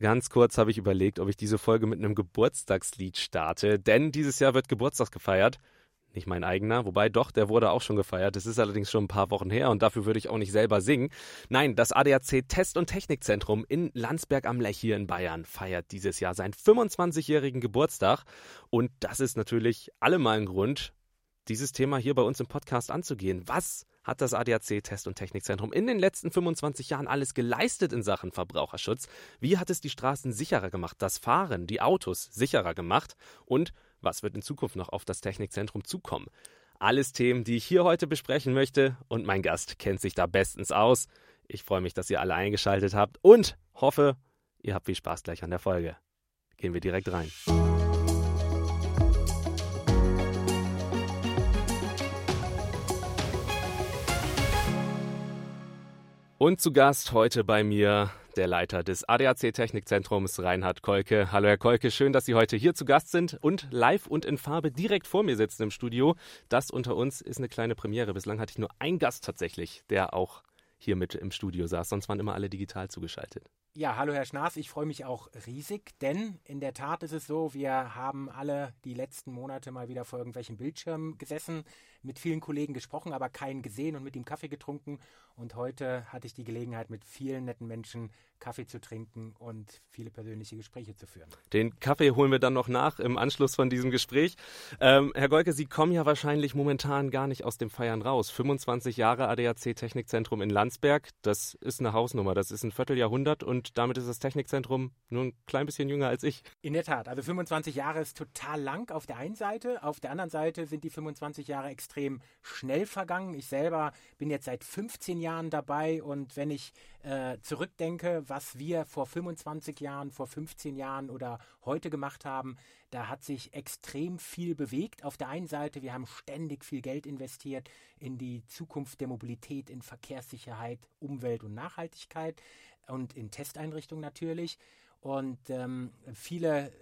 Ganz kurz habe ich überlegt, ob ich diese Folge mit einem Geburtstagslied starte, denn dieses Jahr wird Geburtstag gefeiert. Nicht mein eigener, wobei doch, der wurde auch schon gefeiert. Das ist allerdings schon ein paar Wochen her und dafür würde ich auch nicht selber singen. Nein, das ADAC Test- und Technikzentrum in Landsberg am Lech hier in Bayern feiert dieses Jahr seinen 25-jährigen Geburtstag. Und das ist natürlich allemal ein Grund, dieses Thema hier bei uns im Podcast anzugehen. Was hat das ADAC Test- und Technikzentrum in den letzten 25 Jahren alles geleistet in Sachen Verbraucherschutz? Wie hat es die Straßen sicherer gemacht, das Fahren, die Autos sicherer gemacht? Und was wird in Zukunft noch auf das Technikzentrum zukommen? Alles Themen, die ich hier heute besprechen möchte und mein Gast kennt sich da bestens aus. Ich freue mich, dass ihr alle eingeschaltet habt und hoffe, ihr habt viel Spaß gleich an der Folge. Gehen wir direkt rein. Und zu Gast heute bei mir der Leiter des ADAC Technikzentrums, Reinhard Kolke. Hallo Herr Kolke, schön, dass Sie heute hier zu Gast sind und live und in Farbe direkt vor mir sitzen im Studio. Das unter uns ist eine kleine Premiere. Bislang hatte ich nur einen Gast tatsächlich, der auch hier mit im Studio saß. Sonst waren immer alle digital zugeschaltet. Ja, hallo Herr Schnaas, ich freue mich auch riesig, denn in der Tat ist es so, wir haben alle die letzten Monate mal wieder vor irgendwelchen Bildschirmen gesessen, mit vielen Kollegen gesprochen, aber keinen gesehen und mit ihm Kaffee getrunken. Und heute hatte ich die Gelegenheit, mit vielen netten Menschen Kaffee zu trinken und viele persönliche Gespräche zu führen. Den Kaffee holen wir dann noch nach im Anschluss von diesem Gespräch. Ähm, Herr Golke, Sie kommen ja wahrscheinlich momentan gar nicht aus dem Feiern raus. 25 Jahre ADAC Technikzentrum in Landsberg, das ist eine Hausnummer, das ist ein Vierteljahrhundert und damit ist das Technikzentrum nur ein klein bisschen jünger als ich. In der Tat, also 25 Jahre ist total lang auf der einen Seite, auf der anderen Seite sind die 25 Jahre extrem schnell vergangen. Ich selber bin jetzt seit 15 Jahren dabei und wenn ich äh, zurückdenke, was wir vor 25 Jahren, vor 15 Jahren oder heute gemacht haben, da hat sich extrem viel bewegt. Auf der einen Seite, wir haben ständig viel Geld investiert in die Zukunft der Mobilität, in Verkehrssicherheit, Umwelt und Nachhaltigkeit und in Testeinrichtungen natürlich. Und ähm, viele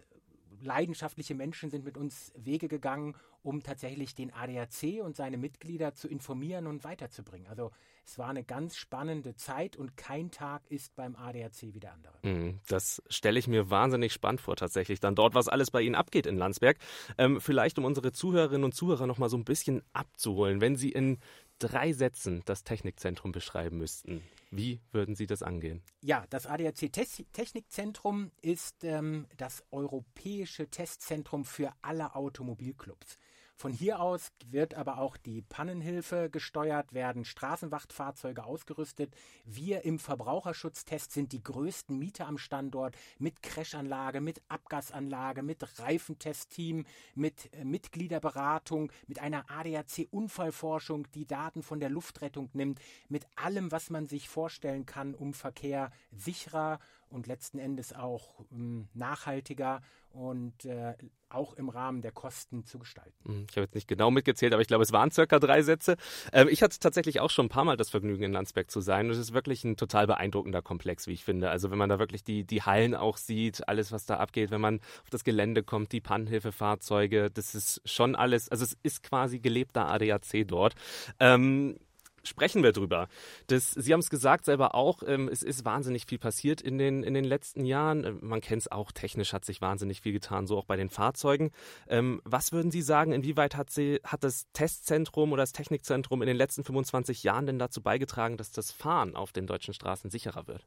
leidenschaftliche Menschen sind mit uns Wege gegangen, um tatsächlich den ADAC und seine Mitglieder zu informieren und weiterzubringen. Also es war eine ganz spannende Zeit und kein Tag ist beim ADAC wie der andere. Mhm, das stelle ich mir wahnsinnig spannend vor, tatsächlich. Dann dort, was alles bei Ihnen abgeht in Landsberg. Ähm, vielleicht, um unsere Zuhörerinnen und Zuhörer noch mal so ein bisschen abzuholen, wenn Sie in drei Sätzen das Technikzentrum beschreiben müssten. Wie würden Sie das angehen? Ja, das ADAC Technikzentrum ist ähm, das europäische Testzentrum für alle Automobilclubs. Von hier aus wird aber auch die Pannenhilfe gesteuert, werden Straßenwachtfahrzeuge ausgerüstet. Wir im Verbraucherschutztest sind die größten Mieter am Standort mit Crashanlage, mit Abgasanlage, mit Reifentestteam, mit äh, Mitgliederberatung, mit einer ADAC-Unfallforschung, die Daten von der Luftrettung nimmt, mit allem, was man sich vorstellen kann, um Verkehr sicherer und letzten Endes auch ähm, nachhaltiger und äh, auch im Rahmen der Kosten zu gestalten. Hm, ich habe jetzt nicht genau mitgezählt, aber ich glaube, es waren circa drei Sätze. Ähm, ich hatte tatsächlich auch schon ein paar Mal das Vergnügen, in Landsberg zu sein. Und es ist wirklich ein total beeindruckender Komplex, wie ich finde. Also wenn man da wirklich die, die Hallen auch sieht, alles, was da abgeht, wenn man auf das Gelände kommt, die Pannenhilfefahrzeuge, das ist schon alles, also es ist quasi gelebter ADAC dort. Ähm, sprechen wir drüber. Das, Sie haben es gesagt selber auch, ähm, es ist wahnsinnig viel passiert in den, in den letzten Jahren. Ähm, man kennt es auch, technisch hat sich wahnsinnig viel getan, so auch bei den Fahrzeugen. Ähm, was würden Sie sagen, inwieweit hat, Sie, hat das Testzentrum oder das Technikzentrum in den letzten 25 Jahren denn dazu beigetragen, dass das Fahren auf den deutschen Straßen sicherer wird?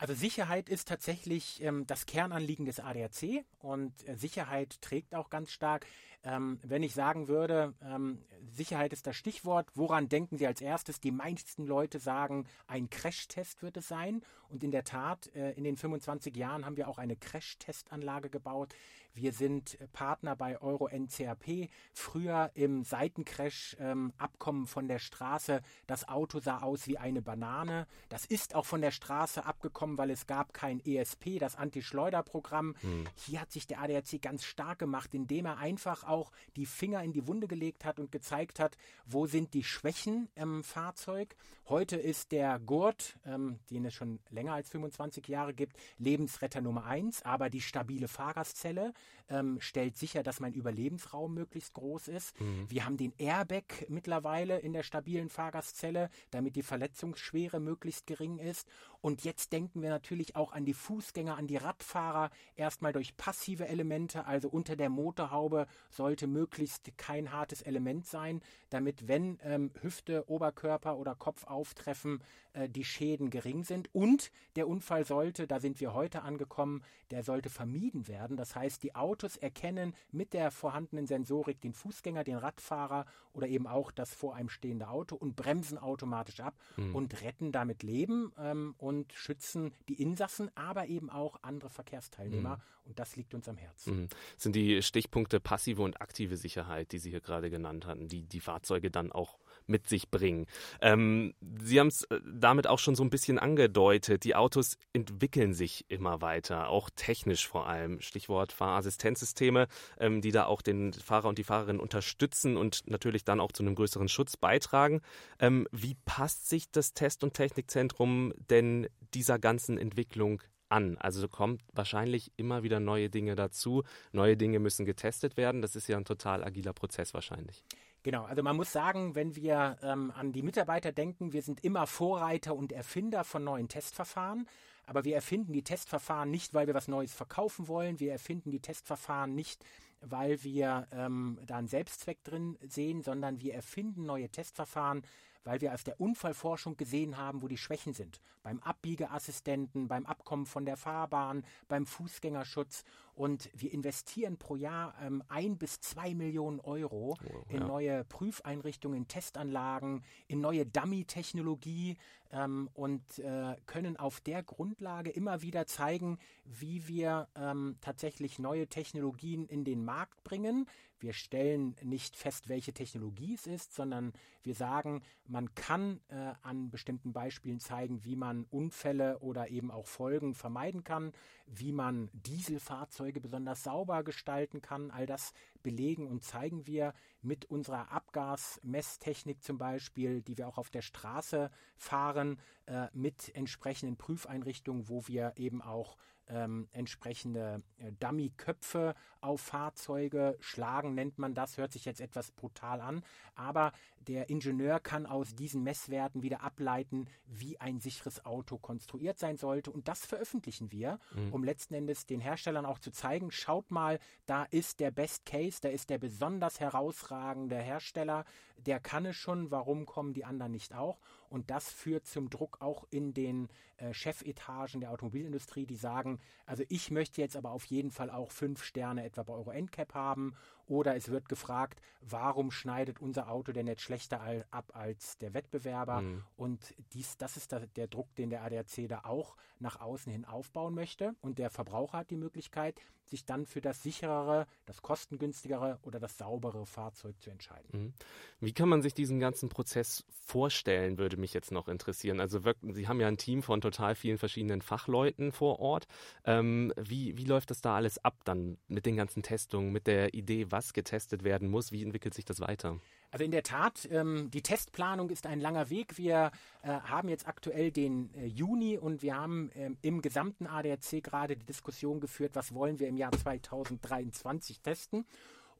Also Sicherheit ist tatsächlich ähm, das Kernanliegen des ADAC und äh, Sicherheit trägt auch ganz stark. Ähm, wenn ich sagen würde, ähm, Sicherheit ist das Stichwort, woran denken Sie als erstes? Die meisten Leute sagen, ein Crashtest wird es sein. Und in der Tat, äh, in den 25 Jahren haben wir auch eine Crash-Testanlage gebaut. Wir sind Partner bei Euro NCAP. Früher im Seitencrash-Abkommen ähm, von der Straße, das Auto sah aus wie eine Banane. Das ist auch von der Straße abgekommen, weil es gab kein ESP, das Anti-Schleuder-Programm. Hm. Hier hat sich der ADAC ganz stark gemacht, indem er einfach auch die Finger in die Wunde gelegt hat und gezeigt hat, wo sind die Schwächen im Fahrzeug. Heute ist der Gurt, ähm, den es schon länger als 25 Jahre gibt, Lebensretter Nummer eins, aber die stabile Fahrgastzelle ähm, stellt sicher, dass mein Überlebensraum möglichst groß ist. Mhm. Wir haben den Airbag mittlerweile in der stabilen Fahrgastzelle, damit die Verletzungsschwere möglichst gering ist. Und jetzt denken wir natürlich auch an die Fußgänger, an die Radfahrer, erstmal durch passive Elemente, also unter der Motorhaube sollte möglichst kein hartes Element sein, damit wenn ähm, Hüfte, Oberkörper oder Kopf auftreffen, äh, die Schäden gering sind. Und der Unfall sollte, da sind wir heute angekommen, der sollte vermieden werden. Das heißt, die Autos erkennen mit der vorhandenen Sensorik den Fußgänger, den Radfahrer oder eben auch das vor einem stehende Auto und bremsen automatisch ab mhm. und retten damit Leben ähm, und schützen die Insassen, aber eben auch andere Verkehrsteilnehmer. Mhm. Und das liegt uns am Herzen. Mhm. Sind die Stichpunkte passive und aktive Sicherheit, die Sie hier gerade genannt hatten, die die Fahrzeuge dann auch mit sich bringen. Ähm, Sie haben es äh, damit auch schon so ein bisschen angedeutet. Die Autos entwickeln sich immer weiter, auch technisch vor allem. Stichwort Fahrassistenzsysteme, ähm, die da auch den Fahrer und die Fahrerin unterstützen und natürlich dann auch zu einem größeren Schutz beitragen. Ähm, wie passt sich das Test- und Technikzentrum denn dieser ganzen Entwicklung an. Also kommt wahrscheinlich immer wieder neue Dinge dazu. Neue Dinge müssen getestet werden. Das ist ja ein total agiler Prozess wahrscheinlich. Genau, also man muss sagen, wenn wir ähm, an die Mitarbeiter denken, wir sind immer Vorreiter und Erfinder von neuen Testverfahren. Aber wir erfinden die Testverfahren nicht, weil wir was Neues verkaufen wollen. Wir erfinden die Testverfahren nicht, weil wir ähm, da einen Selbstzweck drin sehen, sondern wir erfinden neue Testverfahren, weil wir aus der Unfallforschung gesehen haben, wo die Schwächen sind. Beim Abbiegeassistenten, beim Abkommen von der Fahrbahn, beim Fußgängerschutz. Und wir investieren pro Jahr ähm, ein bis zwei Millionen Euro oh, in ja. neue Prüfeinrichtungen, in Testanlagen, in neue Dummy-Technologie ähm, und äh, können auf der Grundlage immer wieder zeigen, wie wir ähm, tatsächlich neue Technologien in den Markt bringen, wir stellen nicht fest, welche Technologie es ist, sondern wir sagen, man kann äh, an bestimmten Beispielen zeigen, wie man Unfälle oder eben auch Folgen vermeiden kann, wie man Dieselfahrzeuge besonders sauber gestalten kann. All das belegen und zeigen wir mit unserer Abgasmesstechnik zum Beispiel, die wir auch auf der Straße fahren, äh, mit entsprechenden Prüfeinrichtungen, wo wir eben auch ähm, entsprechende äh, Dummy-Köpfe auf Fahrzeuge schlagen, nennt man das, hört sich jetzt etwas brutal an, aber der Ingenieur kann aus diesen Messwerten wieder ableiten, wie ein sicheres Auto konstruiert sein sollte und das veröffentlichen wir, mhm. um letzten Endes den Herstellern auch zu zeigen, schaut mal, da ist der Best Case, da ist der besonders herausragende Hersteller, der kann es schon, warum kommen die anderen nicht auch? Und das führt zum Druck auch in den äh, Chefetagen der Automobilindustrie, die sagen, also ich möchte jetzt aber auf jeden Fall auch fünf Sterne etwa bei Euro NCAP haben. Oder es wird gefragt, warum schneidet unser Auto denn jetzt schlechter ab als der Wettbewerber? Mhm. Und dies, das ist der, der Druck, den der ADAC da auch nach außen hin aufbauen möchte. Und der Verbraucher hat die Möglichkeit, sich dann für das sicherere, das kostengünstigere oder das saubere Fahrzeug zu entscheiden. Mhm. Wie kann man sich diesen ganzen Prozess vorstellen, würde mich jetzt noch interessieren. Also Sie haben ja ein Team von total vielen verschiedenen Fachleuten vor Ort. Ähm, wie, wie läuft das da alles ab dann mit den ganzen Testungen, mit der Idee, was getestet werden muss? Wie entwickelt sich das weiter? Also in der Tat, ähm, die Testplanung ist ein langer Weg. Wir äh, haben jetzt aktuell den äh, Juni und wir haben ähm, im gesamten ADAC gerade die Diskussion geführt, was wollen wir im Jahr 2023 testen.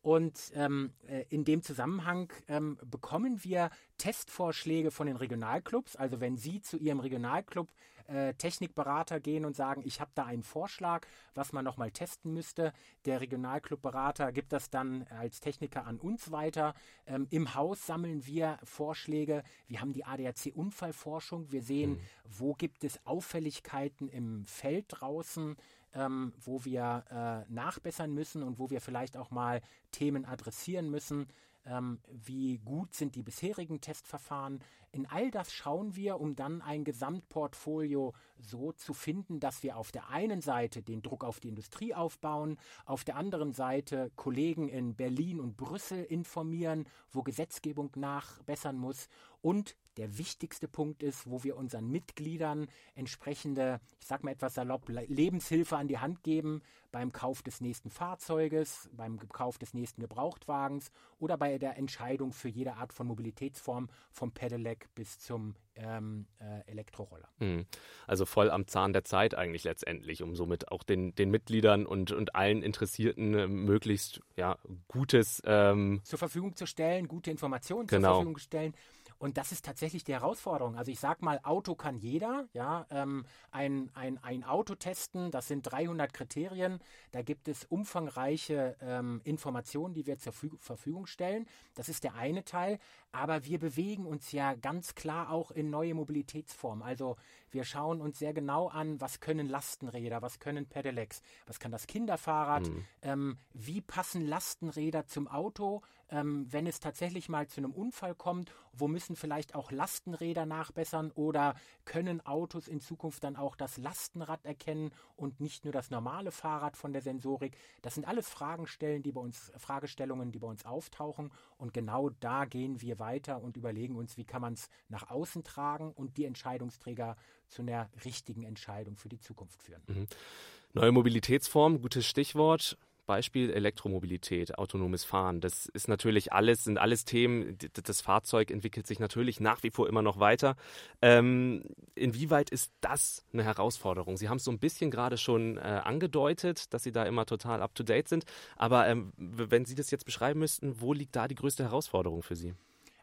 Und ähm, äh, in dem Zusammenhang ähm, bekommen wir Testvorschläge von den Regionalclubs. Also wenn Sie zu Ihrem Regionalclub äh, Technikberater gehen und sagen, ich habe da einen Vorschlag, was man nochmal testen müsste. Der Regionalclubberater gibt das dann als Techniker an uns weiter. Ähm, Im Haus sammeln wir Vorschläge. Wir haben die ADAC-Unfallforschung. Wir sehen, mhm. wo gibt es Auffälligkeiten im Feld draußen. Ähm, wo wir äh, nachbessern müssen und wo wir vielleicht auch mal Themen adressieren müssen ähm, wie gut sind die bisherigen Testverfahren. In all das schauen wir, um dann ein Gesamtportfolio so zu finden, dass wir auf der einen Seite den Druck auf die Industrie aufbauen, auf der anderen Seite Kollegen in Berlin und Brüssel informieren, wo Gesetzgebung nachbessern muss. Und der wichtigste Punkt ist, wo wir unseren Mitgliedern entsprechende, ich sage mal etwas salopp, Lebenshilfe an die Hand geben beim Kauf des nächsten Fahrzeuges, beim Kauf des nächsten Gebrauchtwagens oder bei der Entscheidung für jede Art von Mobilitätsform, vom Pedelec bis zum ähm, äh, Elektroroller. Hm. Also voll am Zahn der Zeit eigentlich letztendlich, um somit auch den, den Mitgliedern und, und allen Interessierten äh, möglichst ja, Gutes ähm zur Verfügung zu stellen, gute Informationen genau. zur Verfügung zu stellen Und das ist tatsächlich die Herausforderung. Also ich sage mal, Auto kann jeder. Ja, ähm, ein, ein, ein Auto testen, das sind 300 Kriterien. Da gibt es umfangreiche ähm, Informationen, die wir zur Verfügung stellen. Das ist der eine Teil. Aber wir bewegen uns ja ganz klar auch in neue Mobilitätsformen. Also wir schauen uns sehr genau an, was können Lastenräder, was können Pedelecs, was kann das Kinderfahrrad, mhm. ähm, wie passen Lastenräder zum Auto, ähm, wenn es tatsächlich mal zu einem Unfall kommt, wo müssen vielleicht auch Lastenräder nachbessern oder können Autos in Zukunft dann auch das Lastenrad erkennen und nicht nur das normale Fahrrad von der Sensorik. Das sind alles Fragestellungen, die bei uns, Fragestellungen, die bei uns auftauchen und genau da gehen wir weiter und überlegen uns, wie kann man es nach außen tragen und die Entscheidungsträger zu einer richtigen Entscheidung für die Zukunft führen. Mhm. Neue Mobilitätsform, gutes Stichwort. Beispiel Elektromobilität, autonomes Fahren. Das ist natürlich alles, sind alles Themen. Das Fahrzeug entwickelt sich natürlich nach wie vor immer noch weiter. Ähm, inwieweit ist das eine Herausforderung? Sie haben es so ein bisschen gerade schon äh, angedeutet, dass Sie da immer total up to date sind. Aber ähm, wenn Sie das jetzt beschreiben müssten, wo liegt da die größte Herausforderung für Sie?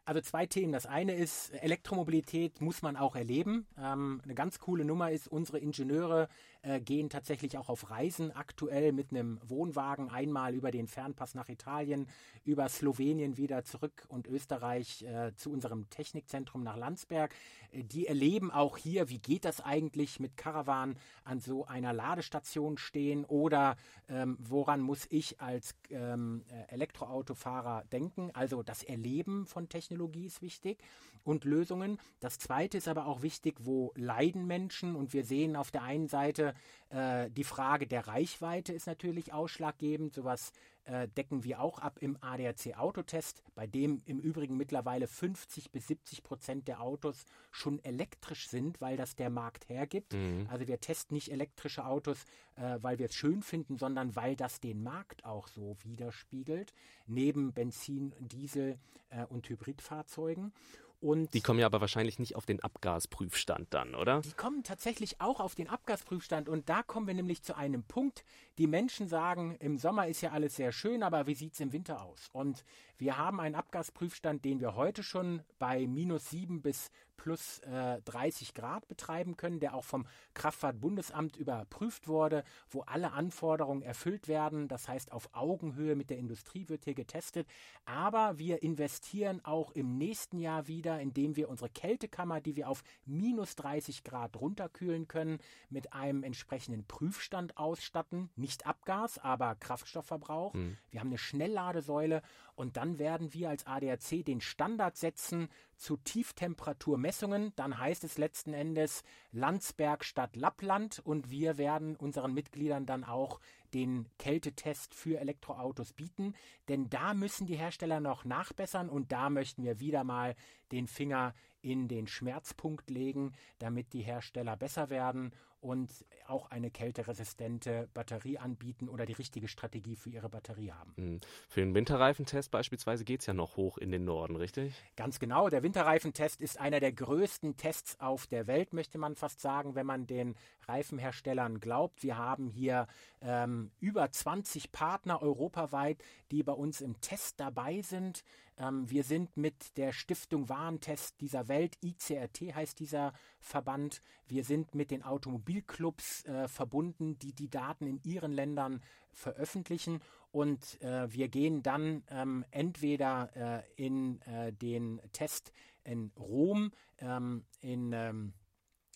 Also zwei Themen. Das eine ist, Elektromobilität muss man auch erleben. Ähm, eine ganz coole Nummer ist, unsere Ingenieure äh, gehen tatsächlich auch auf Reisen aktuell mit einem Wohnwagen einmal über den Fernpass nach Italien, über Slowenien wieder zurück und Österreich äh, zu unserem Technikzentrum nach Landsberg. Äh, die erleben auch hier, wie geht das eigentlich mit Caravan an so einer Ladestation stehen oder ähm, woran muss ich als ähm, äh, Elektroautofahrer denken. Also das Erleben von Technologie ist wichtig und Lösungen. Das Zweite ist aber auch wichtig, wo leiden Menschen und wir sehen auf der einen Seite äh, die Frage der Reichweite ist natürlich ausschlaggebend. Sowas äh, decken wir auch ab im ADAC-Autotest, bei dem im Übrigen mittlerweile 50 bis 70 Prozent der Autos schon elektrisch sind, weil das der Markt hergibt. Mhm. Also wir testen nicht elektrische Autos, äh, weil wir es schön finden, sondern weil das den Markt auch so widerspiegelt, neben Benzin, Diesel äh, und Hybridfahrzeugen. Und die kommen ja aber wahrscheinlich nicht auf den Abgasprüfstand dann, oder? Die kommen tatsächlich auch auf den Abgasprüfstand und da kommen wir nämlich zu einem Punkt. Die Menschen sagen, im Sommer ist ja alles sehr schön, aber wie sieht es im Winter aus? Und wir haben einen Abgasprüfstand, den wir heute schon bei minus 7 bis plus äh, 30 Grad betreiben können, der auch vom Kraftfahrtbundesamt überprüft wurde, wo alle Anforderungen erfüllt werden. Das heißt, auf Augenhöhe mit der Industrie wird hier getestet. Aber wir investieren auch im nächsten Jahr wieder, indem wir unsere Kältekammer, die wir auf minus 30 Grad runterkühlen können, mit einem entsprechenden Prüfstand ausstatten. Nicht Abgas, aber Kraftstoffverbrauch. Mhm. Wir haben eine Schnellladesäule und dann werden wir als ADAC den Standard setzen zu Tieftemperaturmessungen. Dann heißt es letzten Endes Landsberg statt Lappland und wir werden unseren Mitgliedern dann auch den Kältetest für Elektroautos bieten. Denn da müssen die Hersteller noch nachbessern und da möchten wir wieder mal den Finger in den Schmerzpunkt legen, damit die Hersteller besser werden und auch eine kälteresistente Batterie anbieten oder die richtige Strategie für ihre Batterie haben. Hm. Für den Winterreifentest beispielsweise geht es ja noch hoch in den Norden, richtig? Ganz genau. Der Winterreifentest ist einer der größten Tests auf der Welt, möchte man fast sagen, wenn man den Reifenherstellern glaubt. Wir haben hier ähm, über 20 Partner europaweit, die bei uns im Test dabei sind. Ähm, wir sind mit der Stiftung Warentest dieser Welt, ICRT heißt dieser Verband. Wir sind mit den Automobilclubs äh, verbunden, die die Daten in ihren Ländern veröffentlichen. Und äh, wir gehen dann ähm, entweder äh, in äh, den Test in Rom, ähm, in ähm, äh,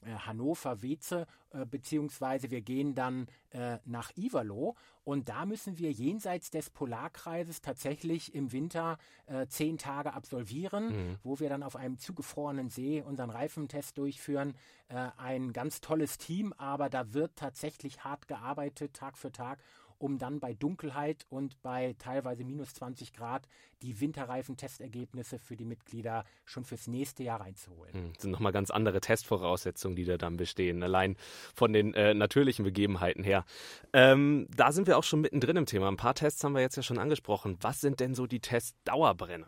Hannover, Weze, äh, beziehungsweise wir gehen dann äh, nach Ivalo und da müssen wir jenseits des Polarkreises tatsächlich im Winter äh, zehn Tage absolvieren, mhm. wo wir dann auf einem zugefrorenen See unseren Reifentest durchführen. Äh, ein ganz tolles Team, aber da wird tatsächlich hart gearbeitet, Tag für Tag um dann bei Dunkelheit und bei teilweise minus 20 Grad die Winterreifen-Testergebnisse für die Mitglieder schon fürs nächste Jahr reinzuholen. Hm, das sind nochmal ganz andere Testvoraussetzungen, die da dann bestehen, allein von den äh, natürlichen Begebenheiten her. Ähm, da sind wir auch schon mittendrin im Thema. Ein paar Tests haben wir jetzt ja schon angesprochen. Was sind denn so die Testdauerbrenner?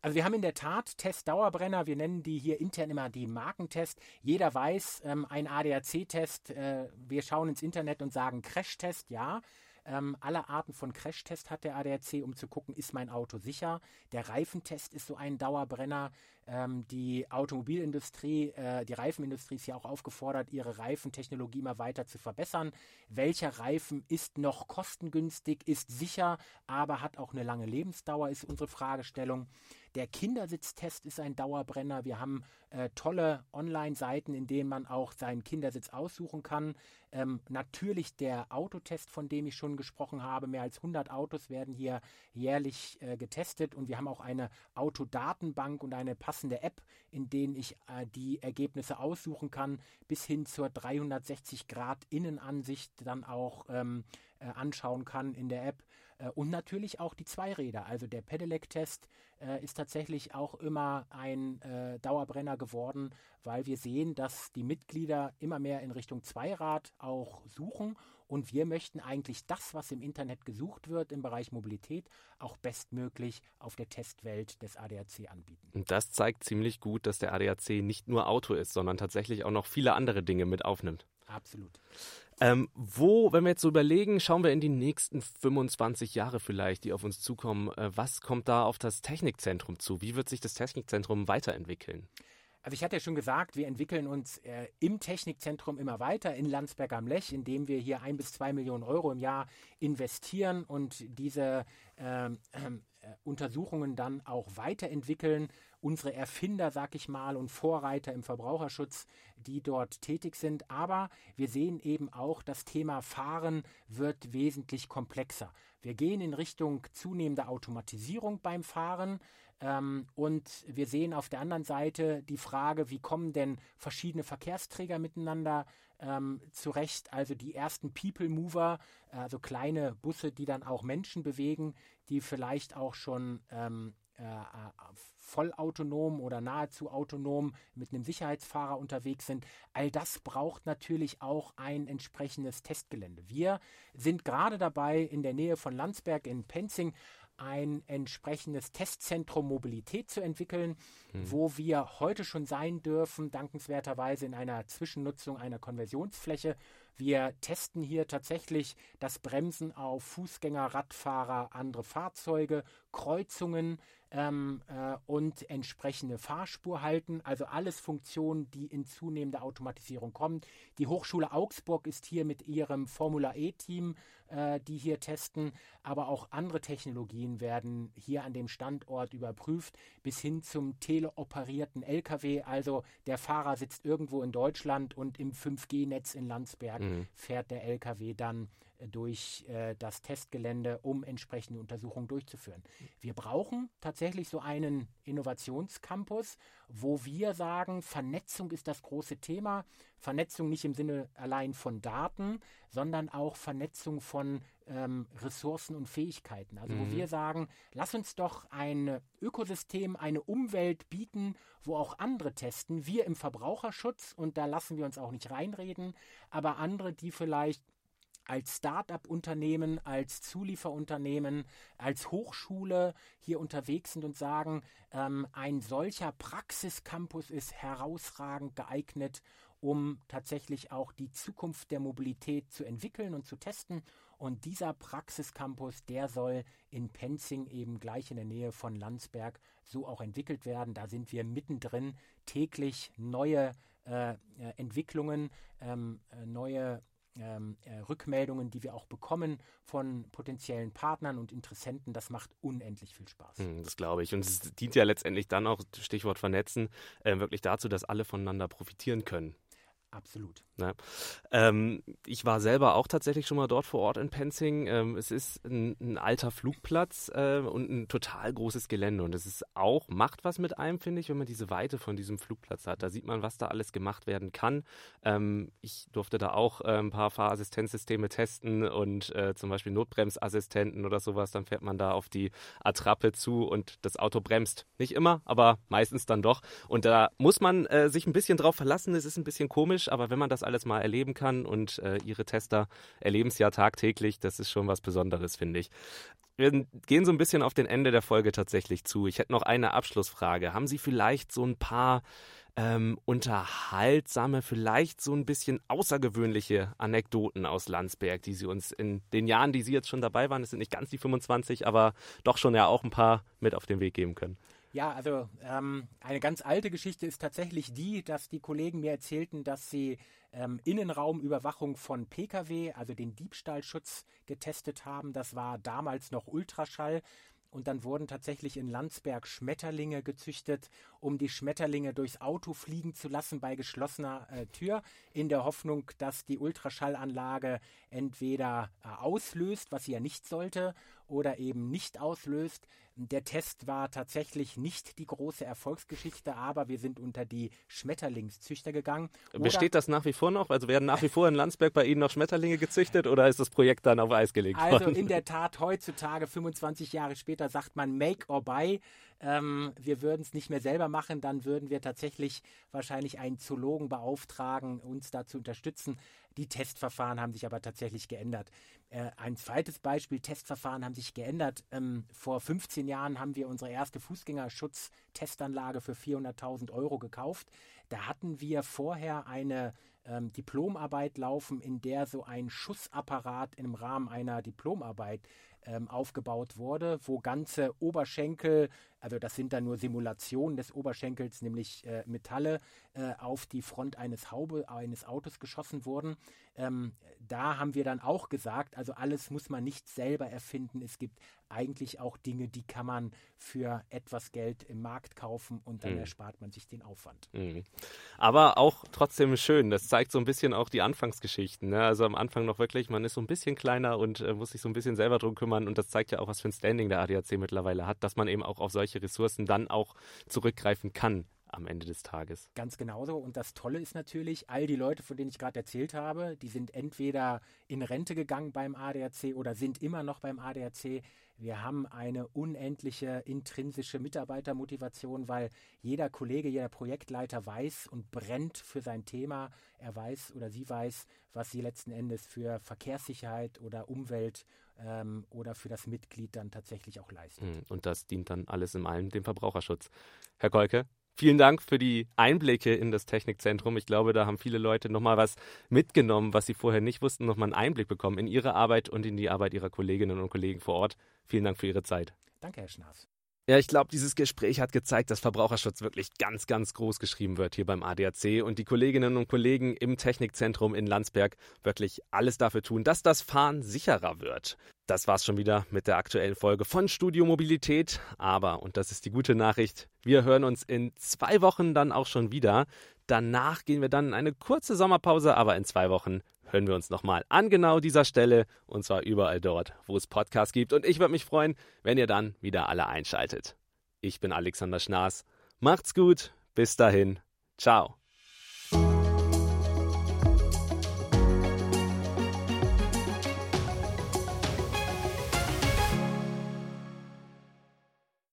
Also wir haben in der Tat Testdauerbrenner, wir nennen die hier intern immer die Markentest. Jeder weiß, ähm, ein ADAC-Test, äh, wir schauen ins Internet und sagen Crash-Test, ja. Ähm, alle Arten von Crashtest hat der ADAC, um zu gucken, ist mein Auto sicher. Der Reifentest ist so ein Dauerbrenner. Ähm, die Automobilindustrie, äh, die Reifenindustrie ist ja auch aufgefordert, ihre Reifentechnologie immer weiter zu verbessern. Welcher Reifen ist noch kostengünstig, ist sicher, aber hat auch eine lange Lebensdauer, ist unsere Fragestellung. Der Kindersitztest ist ein Dauerbrenner. Wir haben äh, tolle Online-Seiten, in denen man auch seinen Kindersitz aussuchen kann. Ähm, natürlich der Autotest, von dem ich schon gesprochen habe. Mehr als 100 Autos werden hier jährlich äh, getestet und wir haben auch eine Autodatenbank und eine passende App, in denen ich äh, die Ergebnisse aussuchen kann, bis hin zur 360 Grad Innenansicht dann auch ähm, äh, anschauen kann in der App. Äh, und natürlich auch die Zweiräder. Also der Pedelec-Test äh, ist tatsächlich auch immer ein äh, Dauerbrenner geworden, weil wir sehen, dass die Mitglieder immer mehr in Richtung Zweirad auch suchen. Und wir möchten eigentlich das, was im Internet gesucht wird im Bereich Mobilität, auch bestmöglich auf der Testwelt des ADAC anbieten. Und das zeigt ziemlich gut, dass der ADAC nicht nur Auto ist, sondern tatsächlich auch noch viele andere Dinge mit aufnimmt. Absolut. Ähm, wo, wenn wir jetzt so überlegen, schauen wir in die nächsten 25 Jahre vielleicht, die auf uns zukommen. Äh, was kommt da auf das Technikzentrum zu? Wie wird sich das Technikzentrum weiterentwickeln? Also ich hatte ja schon gesagt, wir entwickeln uns äh, im Technikzentrum immer weiter in Landsberg am Lech, indem wir hier ein bis zwei Millionen Euro im Jahr investieren und diese ähm, äh, Untersuchungen dann auch weiterentwickeln unsere Erfinder, sag ich mal, und Vorreiter im Verbraucherschutz, die dort tätig sind. Aber wir sehen eben auch, das Thema Fahren wird wesentlich komplexer. Wir gehen in Richtung zunehmender Automatisierung beim Fahren. Ähm, und wir sehen auf der anderen Seite die Frage, wie kommen denn verschiedene Verkehrsträger miteinander ähm, zurecht? Also die ersten People Mover, also kleine Busse, die dann auch Menschen bewegen, die vielleicht auch schon ähm, äh, vollautonom oder nahezu autonom mit einem Sicherheitsfahrer unterwegs sind. All das braucht natürlich auch ein entsprechendes Testgelände. Wir sind gerade dabei, in der Nähe von Landsberg in Penzing ein entsprechendes Testzentrum Mobilität zu entwickeln, mhm. wo wir heute schon sein dürfen, dankenswerterweise in einer Zwischennutzung einer Konversionsfläche. Wir testen hier tatsächlich das Bremsen auf Fußgänger, Radfahrer, andere Fahrzeuge, Kreuzungen, ähm, äh, und entsprechende Fahrspur halten. Also alles Funktionen, die in zunehmender Automatisierung kommen. Die Hochschule Augsburg ist hier mit ihrem Formula E-Team, äh, die hier testen, aber auch andere Technologien werden hier an dem Standort überprüft, bis hin zum teleoperierten LKW. Also der Fahrer sitzt irgendwo in Deutschland und im 5G-Netz in Landsberg mhm. fährt der LKW dann durch äh, das Testgelände, um entsprechende Untersuchungen durchzuführen. Wir brauchen tatsächlich so einen Innovationscampus, wo wir sagen, Vernetzung ist das große Thema. Vernetzung nicht im Sinne allein von Daten, sondern auch Vernetzung von ähm, Ressourcen und Fähigkeiten. Also mhm. wo wir sagen, lass uns doch ein Ökosystem, eine Umwelt bieten, wo auch andere testen. Wir im Verbraucherschutz und da lassen wir uns auch nicht reinreden, aber andere, die vielleicht als Start-up-Unternehmen, als Zulieferunternehmen, als Hochschule hier unterwegs sind und sagen, ähm, ein solcher Praxiscampus ist herausragend geeignet, um tatsächlich auch die Zukunft der Mobilität zu entwickeln und zu testen. Und dieser Praxiscampus, der soll in Penzing eben gleich in der Nähe von Landsberg so auch entwickelt werden. Da sind wir mittendrin täglich neue äh, äh Entwicklungen, ähm, äh, neue ähm, äh, Rückmeldungen, die wir auch bekommen von potenziellen Partnern und Interessenten, das macht unendlich viel Spaß. Hm, das glaube ich. Und es dient ja letztendlich dann auch, Stichwort vernetzen, äh, wirklich dazu, dass alle voneinander profitieren können. Absolut. Ja. Ähm, ich war selber auch tatsächlich schon mal dort vor Ort in Penzing. Ähm, es ist ein, ein alter Flugplatz äh, und ein total großes Gelände. Und es ist auch, macht was mit einem, finde ich, wenn man diese Weite von diesem Flugplatz hat. Da sieht man, was da alles gemacht werden kann. Ähm, ich durfte da auch äh, ein paar Fahrassistenzsysteme testen und äh, zum Beispiel Notbremsassistenten oder sowas. Dann fährt man da auf die Attrappe zu und das Auto bremst. Nicht immer, aber meistens dann doch. Und da muss man äh, sich ein bisschen drauf verlassen. Es ist ein bisschen komisch komisch, aber wenn man das alles mal erleben kann und äh, ihre Tester erleben es ja tagtäglich, das ist schon was Besonderes, finde ich. Wir gehen so ein bisschen auf den Ende der Folge tatsächlich zu. Ich hätte noch eine Abschlussfrage. Haben Sie vielleicht so ein paar ähm, unterhaltsame, vielleicht so ein bisschen außergewöhnliche Anekdoten aus Landsberg, die Sie uns in den Jahren, die Sie jetzt schon dabei waren, es sind nicht ganz die 25, aber doch schon ja auch ein paar mit auf den Weg geben können. Ja, also ähm, eine ganz alte Geschichte ist tatsächlich die, dass die Kollegen mir erzählten, dass sie ähm, Innenraumüberwachung von Pkw, also den Diebstahlschutz, getestet haben. Das war damals noch Ultraschall. Und dann wurden tatsächlich in Landsberg Schmetterlinge gezüchtet, um die Schmetterlinge durchs Auto fliegen zu lassen bei geschlossener äh, Tür, in der Hoffnung, dass die Ultraschallanlage entweder äh, auslöst, was sie ja nicht sollte, oder eben nicht auslöst. Der Test war tatsächlich nicht die große Erfolgsgeschichte, aber wir sind unter die Schmetterlingszüchter gegangen. Oder Besteht das nach wie vor noch? Also werden nach wie vor in Landsberg bei Ihnen noch Schmetterlinge gezüchtet oder ist das Projekt dann auf Eis gelegt worden? Also in der Tat, heutzutage, 25 Jahre später, sagt man Make or Buy. Ähm, wir würden es nicht mehr selber machen, dann würden wir tatsächlich wahrscheinlich einen Zoologen beauftragen, uns da zu unterstützen. Die Testverfahren haben sich aber tatsächlich geändert. Äh, ein zweites Beispiel, Testverfahren haben sich geändert. Ähm, vor 15 Jahren haben wir unsere erste Fußgängerschutz-Testanlage für 400.000 Euro gekauft. Da hatten wir vorher eine ähm, Diplomarbeit laufen, in der so ein Schussapparat im Rahmen einer Diplomarbeit ähm, aufgebaut wurde, wo ganze Oberschenkel, also das sind dann nur Simulationen des Oberschenkels, nämlich äh, Metalle, äh, auf die Front eines Haube eines Autos geschossen wurden. Ähm, da haben wir dann auch gesagt, also alles muss man nicht selber erfinden. Es gibt eigentlich auch Dinge, die kann man für etwas Geld im Markt kaufen und dann mhm. erspart man sich den Aufwand. Mhm. Aber auch trotzdem schön. Das zeigt so ein bisschen auch die Anfangsgeschichten. Ne? Also am Anfang noch wirklich, man ist so ein bisschen kleiner und äh, muss sich so ein bisschen selber drum kümmern. Und das zeigt ja auch, was für ein Standing der ADAC mittlerweile hat, dass man eben auch auf solche Ressourcen dann auch zurückgreifen kann am Ende des Tages. Ganz genauso. Und das Tolle ist natürlich, all die Leute, von denen ich gerade erzählt habe, die sind entweder in Rente gegangen beim ADAC oder sind immer noch beim ADAC. Wir haben eine unendliche intrinsische Mitarbeitermotivation, weil jeder Kollege, jeder Projektleiter weiß und brennt für sein Thema. Er weiß oder sie weiß, was sie letzten Endes für Verkehrssicherheit oder Umwelt ähm, oder für das Mitglied dann tatsächlich auch leistet. Hm, und das dient dann alles in allem dem Verbraucherschutz. Herr Kolke, Vielen Dank für die Einblicke in das Technikzentrum. Ich glaube, da haben viele Leute nochmal was mitgenommen, was sie vorher nicht wussten, nochmal einen Einblick bekommen in ihre Arbeit und in die Arbeit ihrer Kolleginnen und Kollegen vor Ort. Vielen Dank für Ihre Zeit. Danke, Herr Schnaas. Ja, ich glaube, dieses Gespräch hat gezeigt, dass Verbraucherschutz wirklich ganz, ganz groß geschrieben wird hier beim ADAC und die Kolleginnen und Kollegen im Technikzentrum in Landsberg wirklich alles dafür tun, dass das Fahren sicherer wird. Das war's schon wieder mit der aktuellen Folge von Studio Mobilität. Aber, und das ist die gute Nachricht, wir hören uns in zwei Wochen dann auch schon wieder. Danach gehen wir dann in eine kurze Sommerpause, aber in zwei Wochen hören wir uns nochmal an genau dieser Stelle und zwar überall dort, wo es Podcasts gibt. Und ich würde mich freuen, wenn ihr dann wieder alle einschaltet. Ich bin Alexander Schnaas. Macht's gut. Bis dahin. Ciao.